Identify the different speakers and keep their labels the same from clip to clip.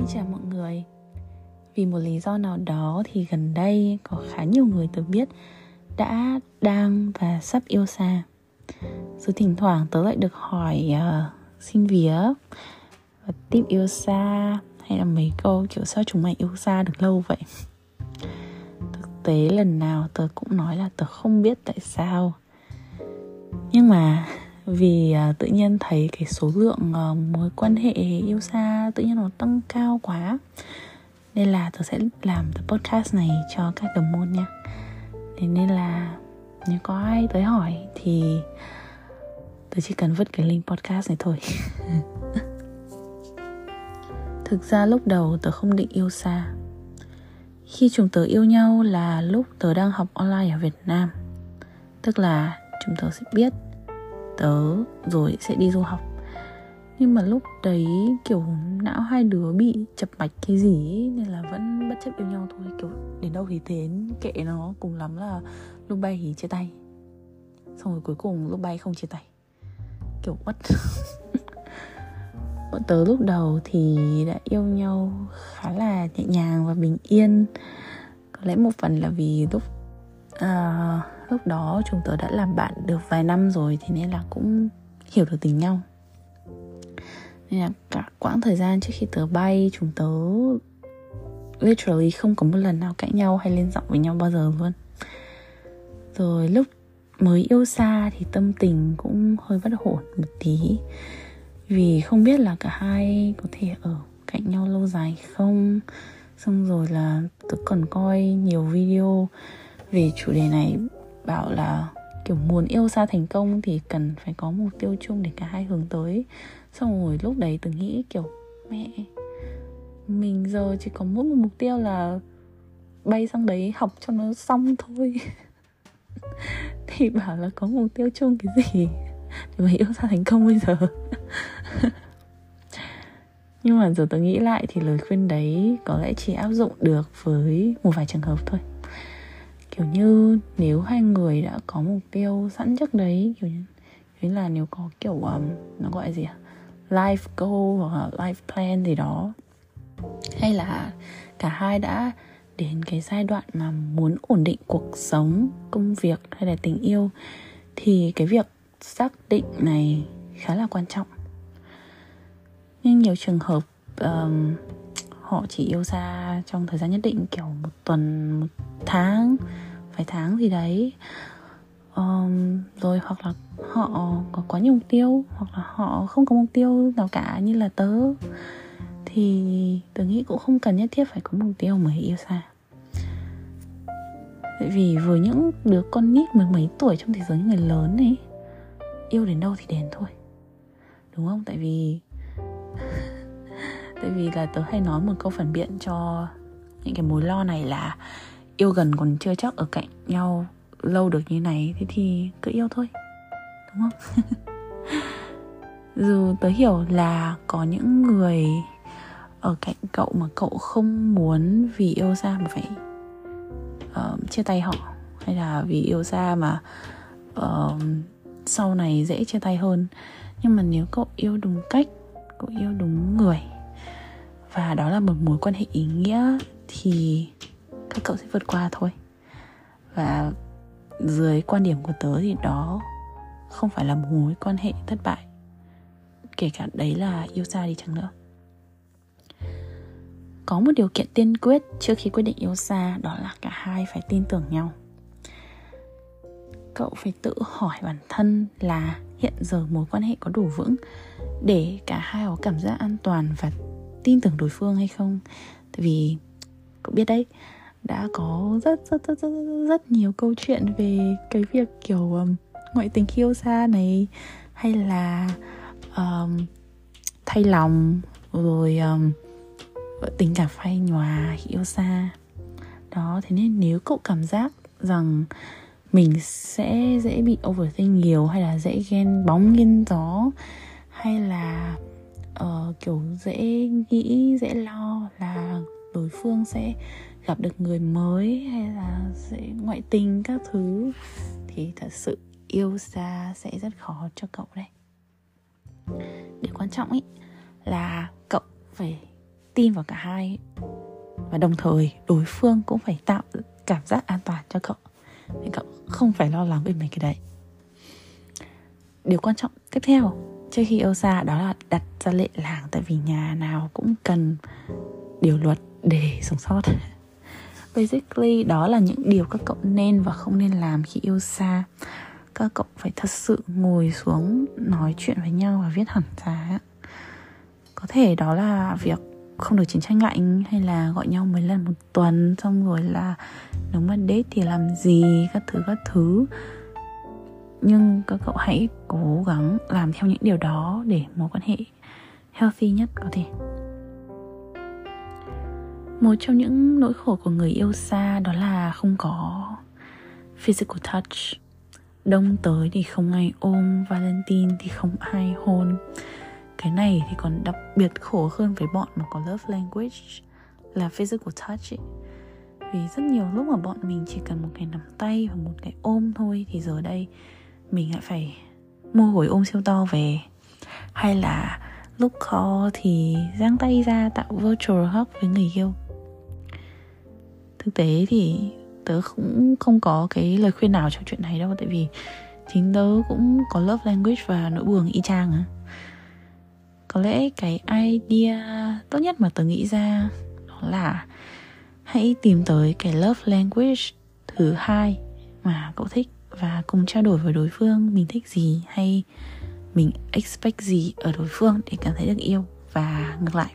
Speaker 1: Xin chào mọi người. Vì một lý do nào đó thì gần đây có khá nhiều người tớ biết đã, đang và sắp yêu xa. Rồi thỉnh thoảng tớ lại được hỏi uh, xin vía và tiếp yêu xa hay là mấy câu kiểu sao chúng mày yêu xa được lâu vậy. Thực tế lần nào tớ cũng nói là tớ không biết tại sao. Nhưng mà vì uh, tự nhiên thấy cái số lượng uh, mối quan hệ yêu xa tự nhiên nó tăng cao quá. Nên là tớ sẽ làm tập podcast này cho các đồng môn nha. Thế nên là nếu có ai tới hỏi thì tớ chỉ cần vứt cái link podcast này thôi. Thực ra lúc đầu tớ không định yêu xa. Khi chúng tớ yêu nhau là lúc tớ đang học online ở việt nam. Tức là chúng tớ sẽ biết tớ rồi sẽ đi du học. Nhưng mà lúc đấy kiểu não hai đứa bị chập mạch cái gì ấy, nên là vẫn bất chấp yêu nhau thôi. Kiểu đến đâu thì đến kệ nó cùng lắm là lúc bay thì chia tay. Xong rồi cuối cùng lúc bay không chia tay. Kiểu mất bọn tớ lúc đầu thì đã yêu nhau khá là nhẹ nhàng và bình yên. Có lẽ một phần là vì lúc uh, lúc đó chúng tớ đã làm bạn được vài năm rồi thì nên là cũng hiểu được tình nhau. Nên là cả quãng thời gian trước khi tớ bay, chúng tớ literally không có một lần nào cãi nhau hay lên giọng với nhau bao giờ luôn. Rồi lúc mới yêu xa thì tâm tình cũng hơi bất ổn một tí, vì không biết là cả hai có thể ở cạnh nhau lâu dài không. Xong rồi là tớ còn coi nhiều video về chủ đề này bảo là kiểu muốn yêu xa thành công thì cần phải có mục tiêu chung để cả hai hướng tới. Xong rồi lúc đấy tôi nghĩ kiểu, mẹ, mình giờ chỉ có mỗi một mục tiêu là bay sang đấy học cho nó xong thôi. Thì bảo là có mục tiêu chung cái gì? Để mà yêu xa thành công bây giờ. Nhưng mà giờ tôi nghĩ lại thì lời khuyên đấy có lẽ chỉ áp dụng được với một vài trường hợp thôi kiểu như nếu hai người đã có mục tiêu sẵn trước đấy kiểu như như là nếu có kiểu um, nó gọi gì à? Life goal hoặc là life plan gì đó. Hay là cả hai đã đến cái giai đoạn mà muốn ổn định cuộc sống công việc hay là tình yêu thì cái việc xác định này khá là quan trọng. Nhưng nhiều trường hợp um, họ chỉ yêu xa trong thời gian nhất định kiểu một tuần một tháng vài tháng gì đấy. Um, rồi hoặc là họ có quá nhiều mục tiêu hoặc là họ không có mục tiêu nào cả như là tớ thì tớ nghĩ cũng không cần nhất thiết phải có mục tiêu mới yêu xa. Tại vì với những đứa con nít mười mấy tuổi trong thế giới người lớn ấy yêu đến đâu thì đến thôi. Đúng không? Tại vì tại vì là tớ hay nói một câu phản biện cho những cái mối lo này là yêu gần còn chưa chắc ở cạnh nhau lâu được như này thế thì cứ yêu thôi đúng không? Dù tớ hiểu là có những người ở cạnh cậu mà cậu không muốn vì yêu xa mà phải uh, chia tay họ hay là vì yêu xa mà uh, sau này dễ chia tay hơn. Nhưng mà nếu cậu yêu đúng cách cậu yêu đúng người và đó là một mối quan hệ ý nghĩa thì các cậu sẽ vượt qua thôi. Và dưới quan điểm của tớ thì đó không phải là một mối quan hệ thất bại, kể cả đấy là yêu xa đi chăng nữa. Có một điều kiện tiên quyết trước khi quyết định yêu xa, đó là cả hai phải tin tưởng nhau. Cậu phải tự hỏi bản thân là hiện giờ mối quan hệ có đủ vững để cả hai có cảm giác an toàn và tin tưởng đối phương hay không? Tại vì, cậu biết đấy đã có rất rất rất rất, rất nhiều câu chuyện về cái việc kiểu um, ngoại tình khi yêu xa này hay là um, thay lòng rồi um, tình cảm phai nhòa khi yêu xa. Đó thế nên nếu cậu cảm giác rằng mình sẽ dễ bị overthink nhiều hay là dễ ghen bóng nghiêng gió hay là uh, kiểu dễ nghĩ dễ lo là phương sẽ gặp được người mới hay là sẽ ngoại tình các thứ, thì thật sự yêu xa sẽ rất khó cho cậu đấy. Điều quan trọng ấy là cậu phải tin vào cả hai và đồng thời, đối phương cũng phải tạo cảm giác an toàn cho cậu. Để cậu không phải lo lắng về mấy cái đấy. Điều quan trọng tiếp theo, trước khi yêu xa, đó là đặt ra lệ làng tại vì nhà nào cũng cần điều luật để sống sót. Basically, đó là những điều các cậu nên và không nên làm khi yêu xa. Các cậu phải thật sự ngồi xuống nói chuyện với nhau và viết hẳn ra. Có thể đó là việc không được chiến tranh lạnh hay là gọi nhau mấy lần một tuần, xong rồi là nếu mà date thì làm gì, các thứ các thứ. Nhưng các cậu hãy cố gắng làm theo những điều đó để mối quan hệ healthy nhất có thể một trong những nỗi khổ của người yêu xa đó là không có physical touch. Đông tới thì không ai ôm, valentine thì không ai hôn. Cái này thì còn đặc biệt khổ hơn với bọn mà có love language là physical touch ấy. vì rất nhiều lúc mà bọn mình chỉ cần một cái nắm tay và một cái ôm thôi thì giờ đây mình lại phải mua gối ôm siêu to về. Hay là lúc khó thì giang tay ra tạo virtual hug với người yêu thực tế thì tớ cũng không có cái lời khuyên nào cho chuyện này đâu, tại vì chính tớ cũng có love language và nỗi buồn y chang à có lẽ cái idea tốt nhất mà tớ nghĩ ra đó là hãy tìm tới cái love language thứ hai mà cậu thích và cùng trao đổi với đối phương mình thích gì hay mình expect gì ở đối phương để cảm thấy được yêu. Và ngược lại,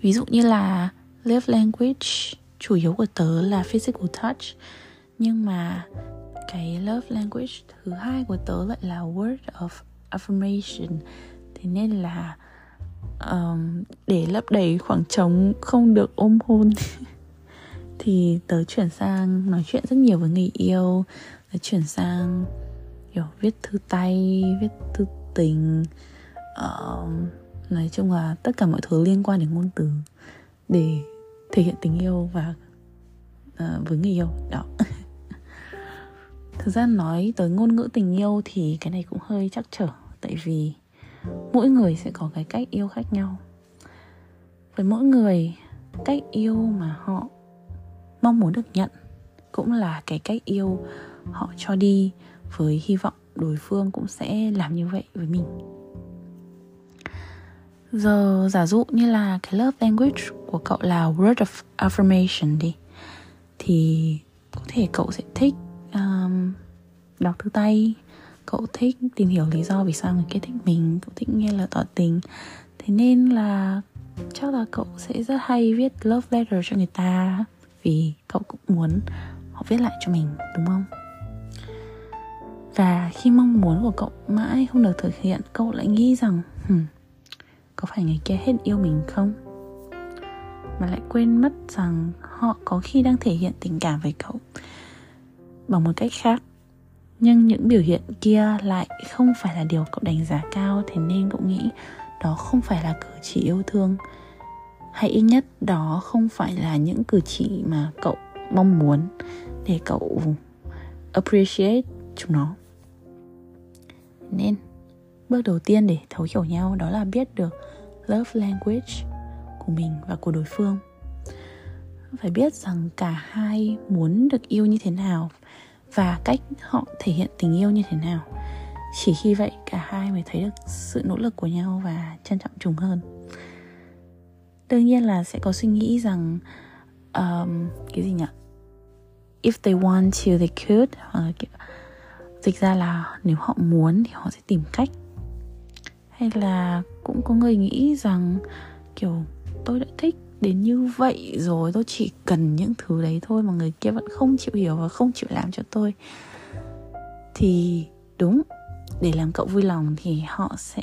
Speaker 1: ví dụ như là love language chủ yếu của tớ là physical touch nhưng mà cái love language thứ hai của tớ lại là word of affirmation. Thế nên là um, để lấp đầy khoảng trống không được ôm hôn thì tớ chuyển sang nói chuyện rất nhiều với người yêu. Tớ chuyển sang kiểu viết thư tay viết thư tình um, nói chung là tất cả mọi thứ liên quan đến ngôn từ để thể hiện tình yêu và uh, với người yêu đó. Thực ra nói tới ngôn ngữ tình yêu thì cái này cũng hơi chắc trở tại vì mỗi người sẽ có cái cách yêu khác nhau. Với mỗi người cách yêu mà họ mong muốn được nhận cũng là cái cách yêu họ cho đi với hy vọng đối phương cũng sẽ làm như vậy với mình giờ giả dụ như là cái love language của cậu là word of affirmation đi thì có thể cậu sẽ thích um, đọc thư tay. Cậu thích tìm hiểu lý do vì sao người kia thích mình cậu thích nghe lời tỏ tình. Thế nên là chắc là cậu sẽ rất hay viết love letter cho người ta vì cậu cũng muốn họ viết lại cho mình đúng không? Và khi mong muốn của cậu mãi không được thực hiện cậu lại nghĩ rằng hmm, có phải người kia hết yêu mình không? Mà lại quên mất rằng họ có khi đang thể hiện tình cảm với cậu. Bằng một cách khác, nhưng những biểu hiện kia lại không phải là điều cậu đánh giá cao, thế nên cậu nghĩ đó không phải là cử chỉ yêu thương. Hay ít nhất đó không phải là những cử chỉ mà cậu mong muốn để cậu appreciate chúng nó. Nên, bước đầu tiên để thấu hiểu nhau đó là biết được love language của mình và của đối phương. Phải biết rằng cả hai muốn được yêu như thế nào và cách họ thể hiện tình yêu như thế nào. Chỉ khi vậy cả hai mới thấy được sự nỗ lực của nhau và trân trọng chúng hơn. Đương nhiên là sẽ có suy nghĩ rằng um, cái gì nhỉ? If they want to they could. Uh, dịch ra là nếu họ muốn thì họ sẽ tìm cách. Hay là cũng có người nghĩ rằng kiểu tôi đã thích đến như vậy rồi tôi chỉ cần những thứ đấy thôi mà người kia vẫn không chịu hiểu và không chịu làm cho tôi. Thì đúng để làm cậu vui lòng thì họ sẽ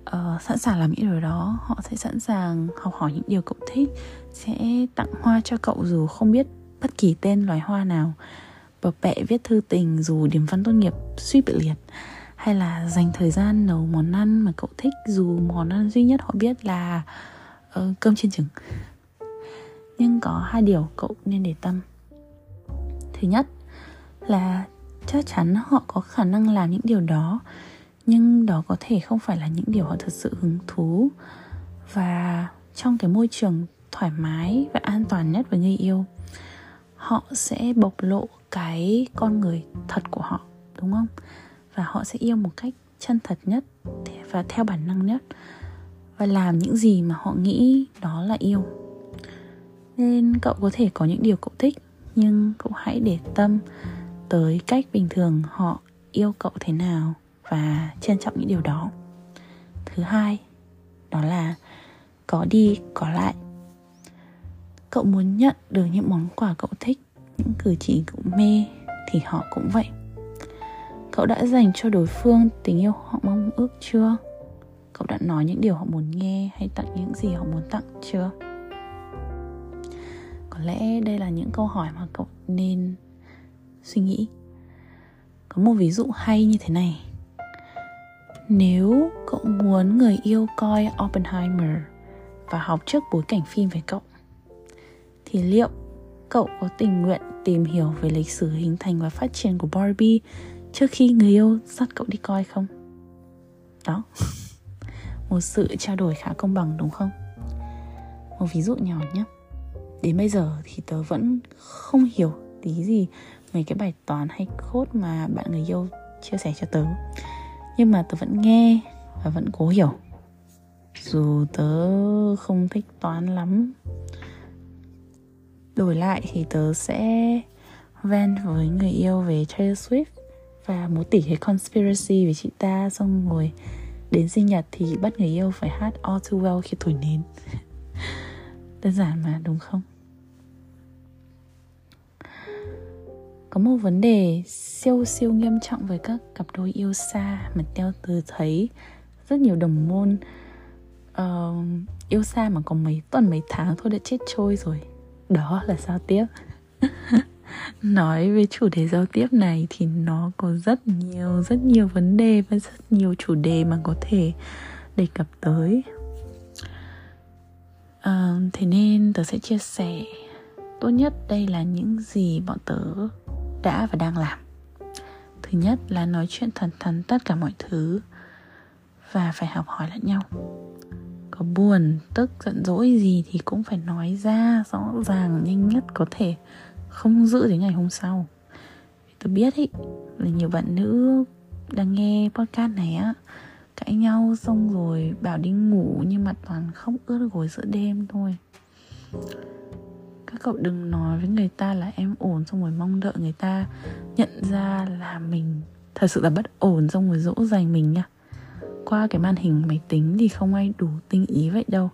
Speaker 1: uh, sẵn sàng làm những điều đó. Họ sẽ sẵn sàng học hỏi những điều cậu thích sẽ tặng hoa cho cậu dù không biết bất kỳ tên loài hoa nào bập bẹ viết thư tình dù điểm văn tốt nghiệp suy bị liệt hay là dành thời gian nấu món ăn mà cậu thích dù món ăn duy nhất họ biết là uh, cơm chiên trứng. Nhưng có hai điều cậu nên để tâm. Thứ nhất là chắc chắn họ có khả năng làm những điều đó nhưng đó có thể không phải là những điều họ thật sự hứng thú. Và trong cái môi trường thoải mái và an toàn nhất với người yêu họ sẽ bộc lộ cái con người thật của họ đúng không? Và họ sẽ yêu một cách chân thật nhất và theo bản năng nhất và làm những gì mà họ nghĩ đó là yêu. Nên cậu có thể có những điều cậu thích, nhưng cậu hãy để tâm tới cách bình thường họ yêu cậu thế nào và trân trọng những điều đó. Thứ hai, đó là có đi, có lại. Cậu muốn nhận được những món quà cậu thích, những cử chỉ cậu mê thì họ cũng vậy cậu đã dành cho đối phương tình yêu họ mong ước chưa? Cậu đã nói những điều họ muốn nghe hay tặng những gì họ muốn tặng chưa? Có lẽ đây là những câu hỏi mà cậu nên suy nghĩ. Có một ví dụ hay như thế này. Nếu cậu muốn người yêu coi oppenheimer và học trước bối cảnh phim về cậu, thì liệu cậu có tình nguyện tìm hiểu về lịch sử hình thành và phát triển của barbie trước khi người yêu dắt cậu đi coi không? Đó. Một sự trao đổi khá công bằng, đúng không? Một ví dụ nhỏ nhé. Đến bây giờ thì tớ vẫn không hiểu tí gì về cái bài toán hay code mà bạn người yêu chia sẻ cho tớ. Nhưng mà tớ vẫn nghe và vẫn cố hiểu. Dù tớ không thích toán lắm. Đổi lại thì tớ sẽ ven với người yêu về Taylor Swift và một tỷ cái conspiracy về chị ta xong rồi đến sinh nhật thì bắt người yêu phải hát All Too Well khi thổi nến. Đơn giản mà đúng không? Có một vấn đề siêu siêu nghiêm trọng với các cặp đôi yêu xa mà theo từ thấy rất nhiều đồng môn uh, yêu xa mà có mấy tuần mấy tháng thôi đã chết trôi rồi. Đó là sao tiếp. nói về chủ đề giao tiếp này thì nó có rất nhiều rất nhiều vấn đề và rất nhiều chủ đề mà có thể đề cập tới. À, thế nên tớ sẽ chia sẻ tốt nhất đây là những gì bọn tớ đã và đang làm. Thứ nhất là nói chuyện thẳng thắn tất cả mọi thứ và phải học hỏi lẫn nhau. Có buồn tức giận dỗi gì thì cũng phải nói ra rõ ràng nhanh nhất có thể không giữ đến ngày hôm sau. Tôi biết ý, là nhiều bạn nữ đang nghe podcast này á, cãi nhau xong rồi bảo đi ngủ nhưng mà toàn không ướt gối giữa đêm thôi. Các cậu đừng nói với người ta là em ổn xong rồi mong đợi người ta nhận ra là mình thật sự là bất ổn xong rồi dỗ dành mình nha. Qua cái màn hình máy tính thì không ai đủ tinh ý vậy đâu.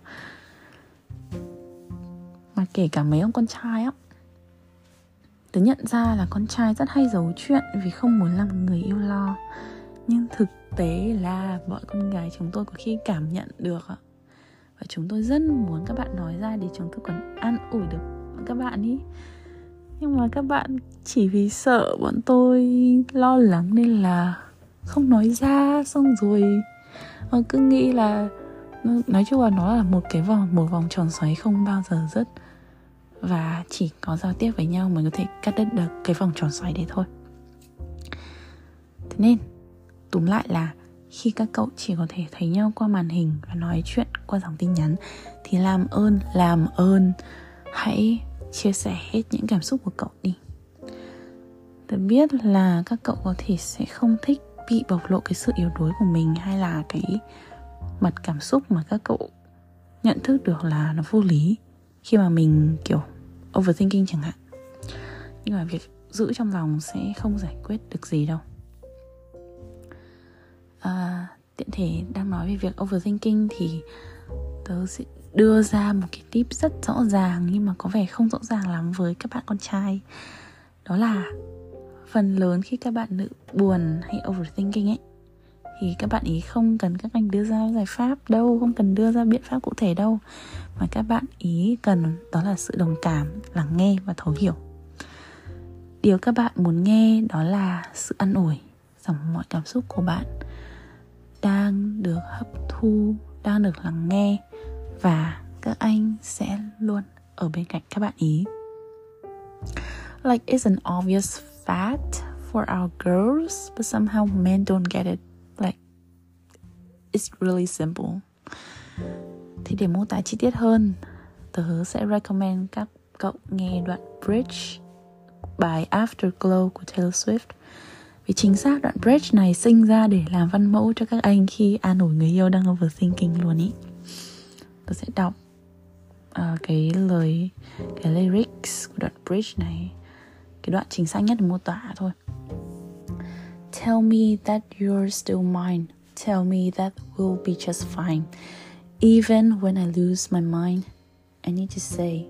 Speaker 1: Mà kể cả mấy ông con trai á tớ nhận ra là con trai rất hay giấu chuyện vì không muốn làm người yêu lo. Nhưng thực tế là bọn con gái chúng tôi có khi cảm nhận được và chúng tôi rất muốn các bạn nói ra để chúng tôi còn an ủi được các bạn ý. Nhưng mà các bạn chỉ vì sợ bọn tôi lo lắng nên là không nói ra, xong rồi mà cứ nghĩ là, nói chung là nó là một cái vòng, một vòng tròn xoáy không bao giờ dứt và chỉ có giao tiếp với nhau mới có thể cắt đứt được cái vòng tròn xoáy đấy thôi. Thế nên, túm lại là khi các cậu chỉ có thể thấy nhau qua màn hình và nói chuyện qua dòng tin nhắn, thì làm ơn làm ơn, hãy chia sẻ hết những cảm xúc của cậu đi. Tôi biết là các cậu có thể sẽ không thích bị bộc lộ cái sự yếu đuối của mình hay là cái mặt cảm xúc mà các cậu nhận thức được là nó vô lý khi mà mình, kiểu overthinking chẳng hạn. Nhưng mà việc giữ trong lòng sẽ không giải quyết được gì đâu. À, tiện thể đang nói về việc overthinking thì tớ sẽ đưa ra một cái tip rất rõ ràng nhưng mà có vẻ không rõ ràng lắm với các bạn con trai. Đó là phần lớn khi các bạn nữ buồn hay overthinking ấy thì các bạn ý không cần các anh đưa ra giải pháp đâu, không cần đưa ra biện pháp cụ thể đâu. Mà các bạn ý cần đó là sự đồng cảm, lắng nghe và thấu hiểu. Điều các bạn muốn nghe đó là sự an ủi rằng mọi cảm xúc của bạn đang được hấp thu, đang được lắng nghe và các anh sẽ luôn ở bên cạnh các bạn ý. Like, it's an obvious fact for our girls, but somehow men don't get it it's really simple. Thì để mô tả chi tiết hơn tớ sẽ recommend các cậu nghe đoạn bridge bài Afterglow của Taylor Swift. Vì chính xác đoạn bridge này sinh ra để làm văn mẫu cho các anh khi an ủi người yêu đang overthinking luôn ý. Tớ sẽ đọc uh, cái lời cái lyrics của đoạn bridge này. Cái đoạn chính xác nhất để mô tả thôi. Tell me that you're still mine. Tell me that we'll be just fine. Even when I lose my mind I need to say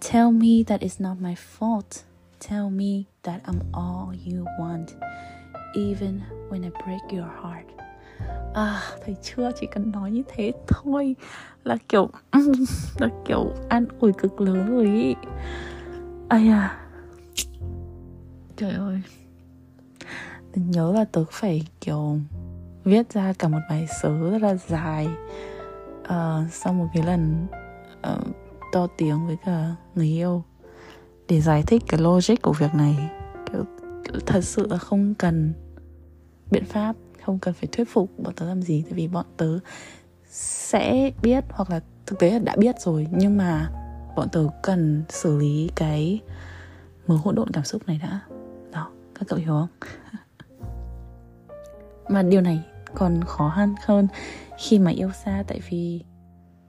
Speaker 1: Tell me that it's not my fault. Tell me that I'm all you want Even when I break your heart. Ah, à, thấy chưa, chỉ cần nói như thế thôi. Là kiểu Là kiểu an ủi cực lớn rồi ý. Ây à Trời ơi. Nhớ là tớ phải kiểu Viết ra cả một bài sớ rất là dài. Uh, Sau một cái lần uh, To tiếng với cả người yêu để giải thích cái logic của việc này kiểu thật sự là không cần biện pháp không cần phải thuyết phục bọn tớ làm gì tại vì bọn tớ sẽ biết hoặc là thực tế là đã biết rồi nhưng mà bọn tớ cần xử lý cái mớ hỗn độn cảm xúc này đã. Đó các cậu hiểu không? Mà điều này còn khó khăn hơn khi mà yêu xa. Tại vì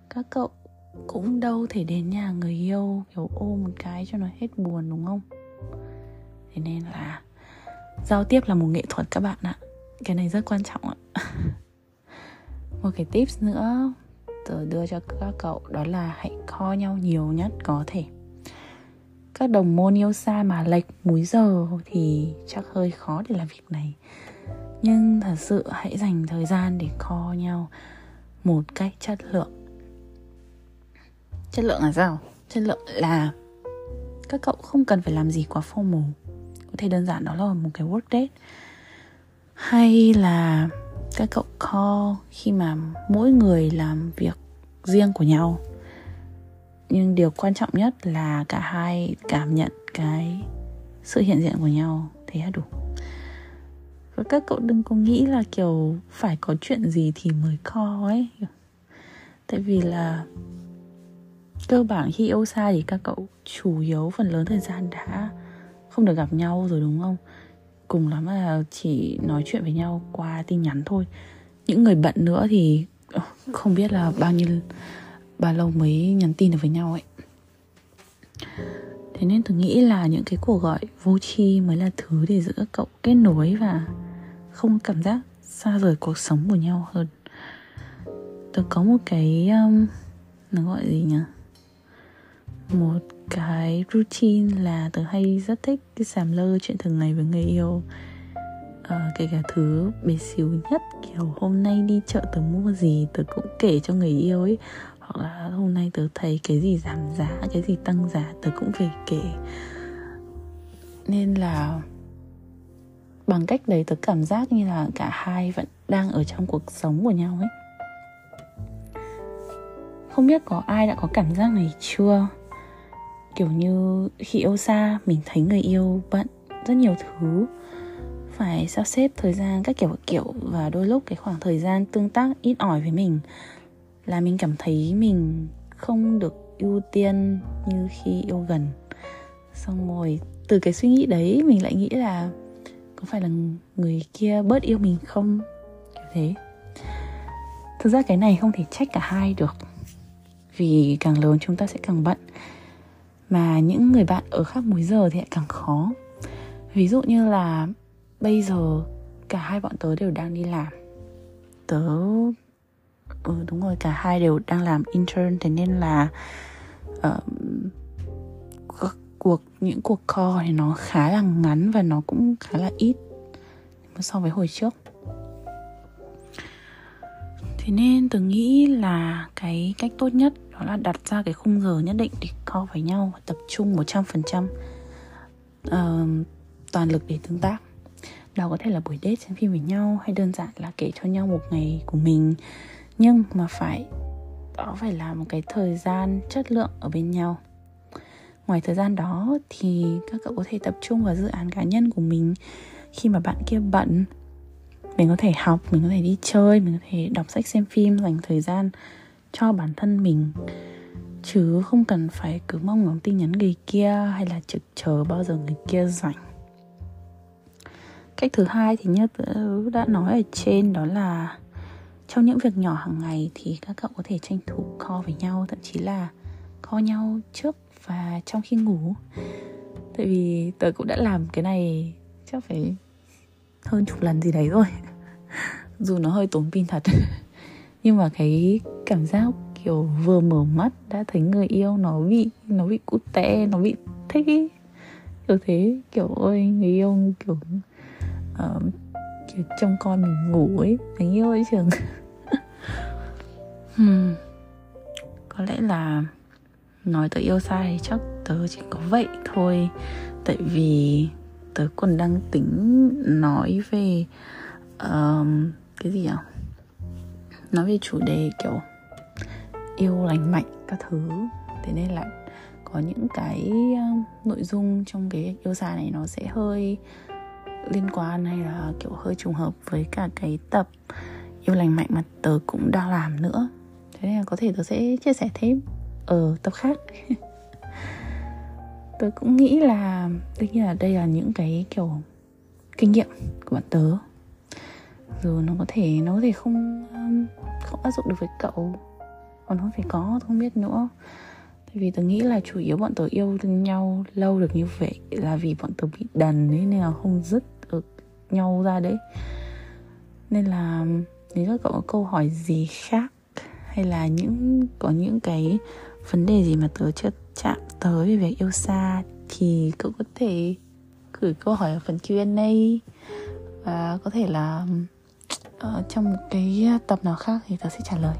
Speaker 1: các cậu cũng đâu thể đến nhà người yêu, kiểu, ôm một cái cho nó hết buồn, đúng không? Thế nên là giao tiếp là một nghệ thuật các bạn ạ. Cái này rất quan trọng ạ. Một cái tips nữa tớ đưa cho các cậu đó là hãy co nhau nhiều nhất có thể. Các đồng môn yêu xa mà lệch múi giờ thì chắc hơi khó để làm việc này nhưng thật sự hãy dành thời gian để co nhau một cách chất lượng. Chất lượng là sao? Chất lượng là các cậu không cần phải làm gì quá formal. Có thể đơn giản đó là một cái work date. Hay là các cậu call khi mà mỗi người làm việc riêng của nhau. Nhưng điều quan trọng nhất là cả hai cảm nhận cái sự hiện diện của nhau thế là đủ và các cậu đừng có nghĩ là, kiểu, phải có chuyện gì thì mới call ấy. Tại vì là cơ bản khi yêu xa thì các cậu chủ yếu phần lớn thời gian đã không được gặp nhau rồi, đúng không? Cùng lắm là chỉ nói chuyện với nhau qua tin nhắn thôi. Những người bận nữa thì ờ, không biết là bao nhiêu, bao lâu mới nhắn tin được với nhau ấy. Thế nên tôi nghĩ là những cái cuộc gọi vô tri mới là thứ để giữ các cậu kết nối và không cảm giác xa rời cuộc sống của nhau hơn. Tôi có một cái um, nó gọi gì nhỉ? Một cái routine là tớ hay rất thích cái sàm lơ chuyện thường ngày với người yêu. À, kể cả thứ bé xíu nhất kiểu hôm nay đi chợ tớ mua gì tớ cũng kể cho người yêu ấy. Hoặc là hôm nay tớ thấy cái gì giảm giá cái gì tăng giá tớ cũng phải kể. Nên là bằng cách đấy tớ cảm giác như là cả hai vẫn đang ở trong cuộc sống của nhau ấy. Không biết có ai đã có cảm giác này chưa? Kiểu như khi yêu xa, mình thấy người yêu bận rất nhiều thứ. Phải sắp xếp thời gian các kiểu kiểu và đôi lúc cái khoảng thời gian tương tác ít ỏi với mình là mình cảm thấy mình không được ưu tiên như khi yêu gần. Xong rồi từ cái suy nghĩ đấy mình lại nghĩ là có phải là người kia bớt yêu mình không? Kiểu thế. Thực ra cái này không thể trách cả hai được. Vì càng lớn chúng ta sẽ càng bận. Mà những người bạn ở khác múi giờ thì lại càng khó. Ví dụ như là bây giờ cả hai bọn tớ đều đang đi làm. Tớ ừ đúng rồi cả hai đều đang làm intern thế nên là uh, cuộc những cuộc call thì nó khá là ngắn và nó cũng khá là ít so với hồi trước. Thế nên tớ nghĩ là cái cách tốt nhất đó là đặt ra cái khung giờ nhất định để call với nhau và tập trung 100% uh, ờ, toàn lực để tương tác. Đó có thể là buổi date xem phim với nhau hay đơn giản là kể cho nhau một ngày của mình. Nhưng mà phải đó phải là một cái thời gian chất lượng ở bên nhau ngoài thời gian đó thì các cậu có thể tập trung vào dự án cá nhân của mình. Khi mà bạn kia bận, mình có thể học, mình có thể đi chơi, mình có thể đọc sách, xem phim, dành thời gian cho bản thân mình. Chứ không cần phải cứ mong ngóng tin nhắn người kia hay là trực chờ bao giờ người kia rảnh. Cách thứ hai thì như tớ đã nói ở trên đó là trong những việc nhỏ hàng ngày thì các cậu có thể tranh thủ co với nhau, thậm chí là co nhau trước và trong khi ngủ. Tại vì tớ cũng đã làm cái này chắc phải hơn chục lần gì đấy rồi. Dù nó hơi tốn pin thật. Nhưng mà cái cảm giác kiểu vừa mở mắt đã thấy người yêu nó bị nó bị cút tè nó bị thích ý. Kiểu thế kiểu ơi người yêu kiểu uh, kiểu trông con mình ngủ ấy. Tình yêu ấy trường. Hmm. có lẽ là nói tớ yêu xa thì chắc tớ chỉ có vậy thôi. Tại vì tớ còn đang tính nói về um, cái gì nhỉ nói về chủ đề kiểu yêu lành mạnh các thứ. Thế nên là có những cái nội dung trong cái yêu xa này nó sẽ hơi liên quan hay là kiểu hơi trùng hợp với cả cái tập yêu lành mạnh mà tớ cũng đang làm nữa. Thế nên là có thể tớ sẽ chia sẻ thêm. Ờ, ở tập khác. Tớ cũng nghĩ là, tất nhiên là đây là những cái kiểu kinh nghiệm của bạn tớ. Dù nó có thể, nó có thể không um, không áp dụng được với cậu còn không phải có không biết nữa. Tại vì tớ nghĩ là chủ yếu bọn tớ yêu nhau lâu được như vậy là vì bọn tớ bị đần ấy, nên là không dứt được nhau ra đấy. Nên là, nếu các cậu có câu hỏi gì khác, hay là những, có những cái vấn đề gì mà tớ chưa chạm tới về việc yêu xa thì cậu có thể gửi câu hỏi ở phần Q&A và có thể là ở trong một cái tập nào khác thì tớ sẽ trả lời.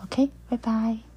Speaker 1: Ok, bye bye.